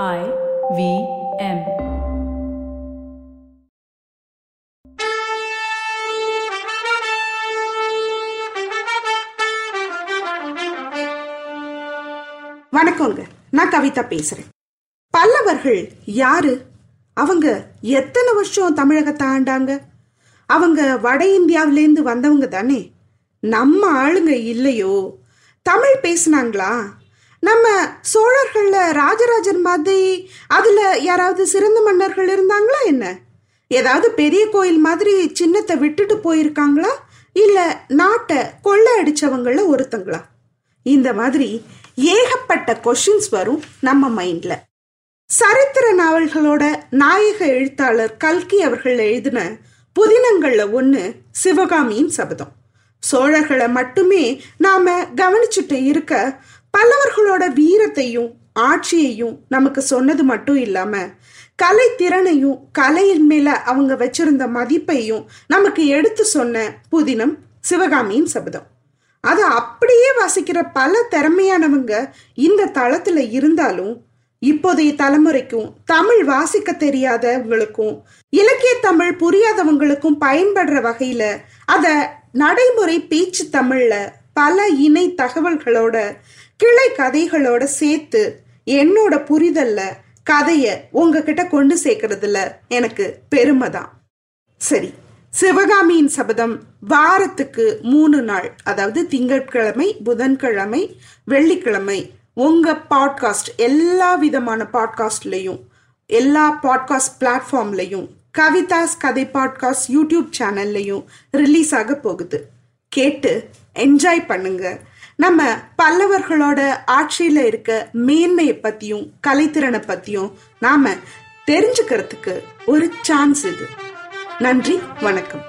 I V M. வணக்கங்க. நான் கவிதா பேசுறேன். பல்லவர்கள் யாரு? அவங்க எத்தனை வருஷம் தமிழகத்தை ஆண்டாங்க? அவங்க வட இந்தியாவிலேருந்து வந்தவங்க தானே? நம்ம ஆளுங்க இல்லையோ? தமிழ் பேசுனாங்களா? நம்ம சோழர்கள்ல ராஜராஜன் மாதிரி அதுல யாராவது சிறந்த மன்னர்கள் இருந்தாங்களா என்ன? ஏதாவது பெரிய கோயில் மாதிரி சின்னத்தை விட்டுட்டு போயிருக்காங்களா? இல்ல நாட்டை கொள்ளை அடிச்சவங்கள ஒருத்தங்களா? இந்த மாதிரி ஏகப்பட்ட கொஷின்ஸ் வரும் நம்ம மைண்ட்ல சரித்திர நாவல்களோட நாயக எழுத்தாளர் கல்கி அவர்கள் எழுதின புதினங்கள்ல ஒண்ணு சிவகாமியின் சபதம். சோழர்களை மட்டுமே நாம கவனிச்சுட்டு இருக்க பல்லவர்களோட வீரத்தையும் ஆட்சியையும் நமக்கு சொன்னது மட்டும் இல்லாம கலை திறனையும் கலையின் மேல அவங்க வச்சிருந்த மதிப்பையும் நமக்கு எடுத்து சொன்ன புதினம் சிவகாமியின் சபதம். அதை அப்படியே வாசிக்கிற பல திறமையானவங்க இந்த தளத்துல இருந்தாலும் இப்போதைய தலைமுறைக்கும் தமிழ் வாசிக்க தெரியாதவங்களுக்கும் இலக்கிய தமிழ் புரியாதவங்களுக்கும் பயன்படுற வகையில அத நடைமுறை பேச்சு தமிழ்ல பல இணை தகவல்களோட கிளை கதைகளோட சேர்த்து என்னோட புரிதல்ல கதைய உங்ககிட்ட கொண்டு சேர்க்கறதுல எனக்கு பெருமை தான் சரி சிவகாமியின் சபதம் வாரத்துக்கு மூணு நாள் அதாவது திங்கட்கிழமை புதன்கிழமை வெள்ளிக்கிழமை உங்க பாட்காஸ்ட் எல்லா விதமான பாட்காஸ்ட்லையும் எல்லா பாட்காஸ்ட் பிளாட்ஃபார்ம்லையும் கவிதாஸ் கதை பாட்காஸ்ட் யூடியூப் சேனல்லையும் ரிலீஸ் ஆக போகுது. கேட்டு என்ஜாய் பண்ணுங்கள் நம்ம பல்லவர்களோட ஆட்சியில இருக்க மேன்மையை பத்தியும் கலைத்திறனை பத்தியும் நாம தெரிஞ்சுக்கிறதுக்கு ஒரு சான்ஸ் இது. நன்றி வணக்கம்.